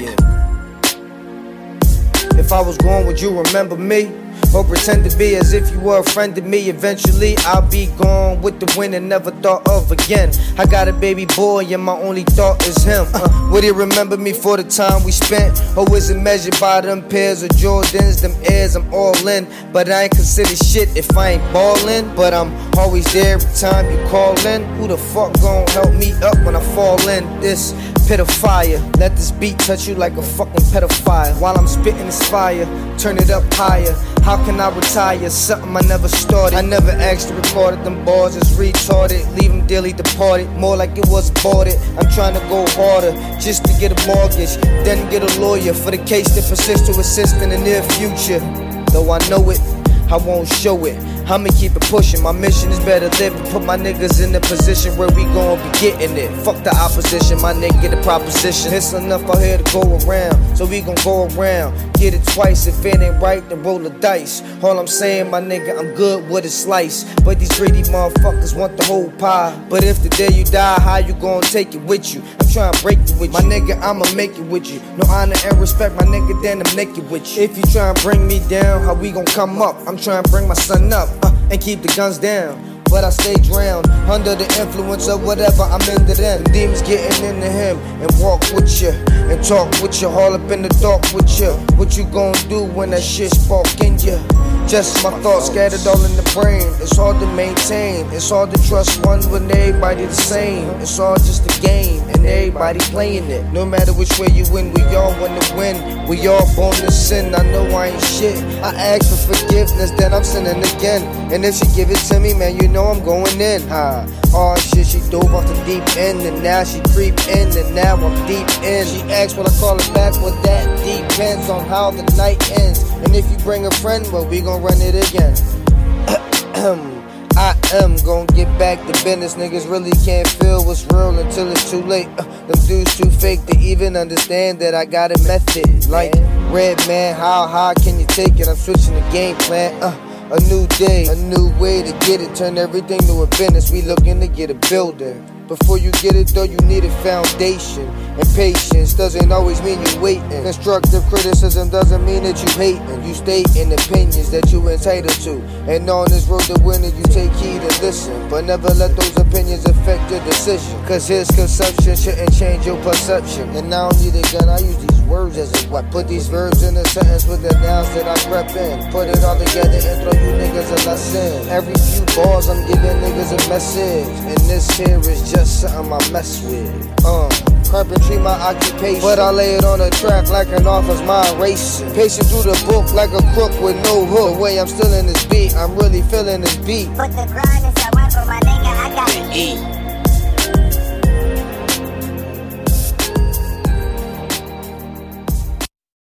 Yeah. If I was gone, would you remember me? Or pretend to be as if you were a friend to me. Eventually, I'll be gone with the wind and never thought of again. I got a baby boy, and my only thought is him. Uh, would he remember me for the time we spent? Or is it measured by them pairs of Jordans, them airs? I'm all in, but I ain't consider shit if I ain't ballin'. But I'm always there every time you call in. Who the fuck gon' help me up when I fall in this pit of fire? Let this beat touch you like a fucking pedophile. While I'm spitting this fire, turn it up higher. How can I retire? Something I never started. I never asked to record it. Them bars is retarded. Leave them dearly departed. More like it was aborted. I'm trying to go harder just to get a mortgage. Then get a lawyer for the case that persists to assist in the near future. Though I know it, I won't show it. I'ma keep it pushing. My mission is better living. Put my niggas in the position where we gon' be getting it. Fuck the opposition, my nigga get a proposition. It's enough out here to go around, so we gon' go around. Get it twice. If it ain't right, then roll the dice. All I'm saying, my nigga, I'm good with a slice. But these greedy motherfuckers want the whole pie. But if the day you die, how you gon' take it with you? I'm trying to break it with you. My nigga, I'ma make it with you. No honor and respect, my nigga, then I'm naked with you. If you try and bring me down, how we gon' come up? I'm trying to bring my son up and keep the guns down. But I stay drowned under the influence of whatever I'm into them. Demons getting into him and walk with you and talk with you, all up in the dark with you. What you gonna do when that shit spark in you? Just my thoughts scattered all in the brain. It's hard to maintain. It's hard to trust one when everybody the same. It's all just a game and everybody playing it. No matter which way you win, we all want to win. We all born to sin. I know I ain't shit. I ask for forgiveness, then I'm sinning again. And if she give it to me, man, you know I'm going in. Ha. Oh shit, she dove off the deep end and now she creep in and now I'm deep in. She asks when I call her back, well that depends on how the night ends. And if you bring a friend, well we gon' run it again. Am gon' get back to business. Niggas really can't feel what's real until it's too late. Uh, them dudes too fake to even understand that I got a method. Like, Redman, how high can you take it? I'm switching the game plan. Uh, a new day, a new way to get it. Turn everything to a business. We looking to get a building. Before you get it though, you need a foundation. And patience doesn't always mean you're waiting. Constructive criticism doesn't mean that you hating. You state in opinions that you're entitled to. And on this road to winning, you take heed and listen. But never let those opinions affect your decision. Cause his consumption shouldn't change your perception. And now I don't need a gun, I use these words as a weapon. Put these verbs in a sentence with the nouns that I rep in. Put it all together and throw you niggas a lesson. Every few bars, I'm giving niggas a message. And this here is just something I mess with. Uh, carpentry my occupation, but I lay it on the track like an office mind racing. Pacing through the book like a crook with no hook. The way I'm still in this beat, I'm really feeling this beat. Put the grind inside one for my nigga, I got to eat.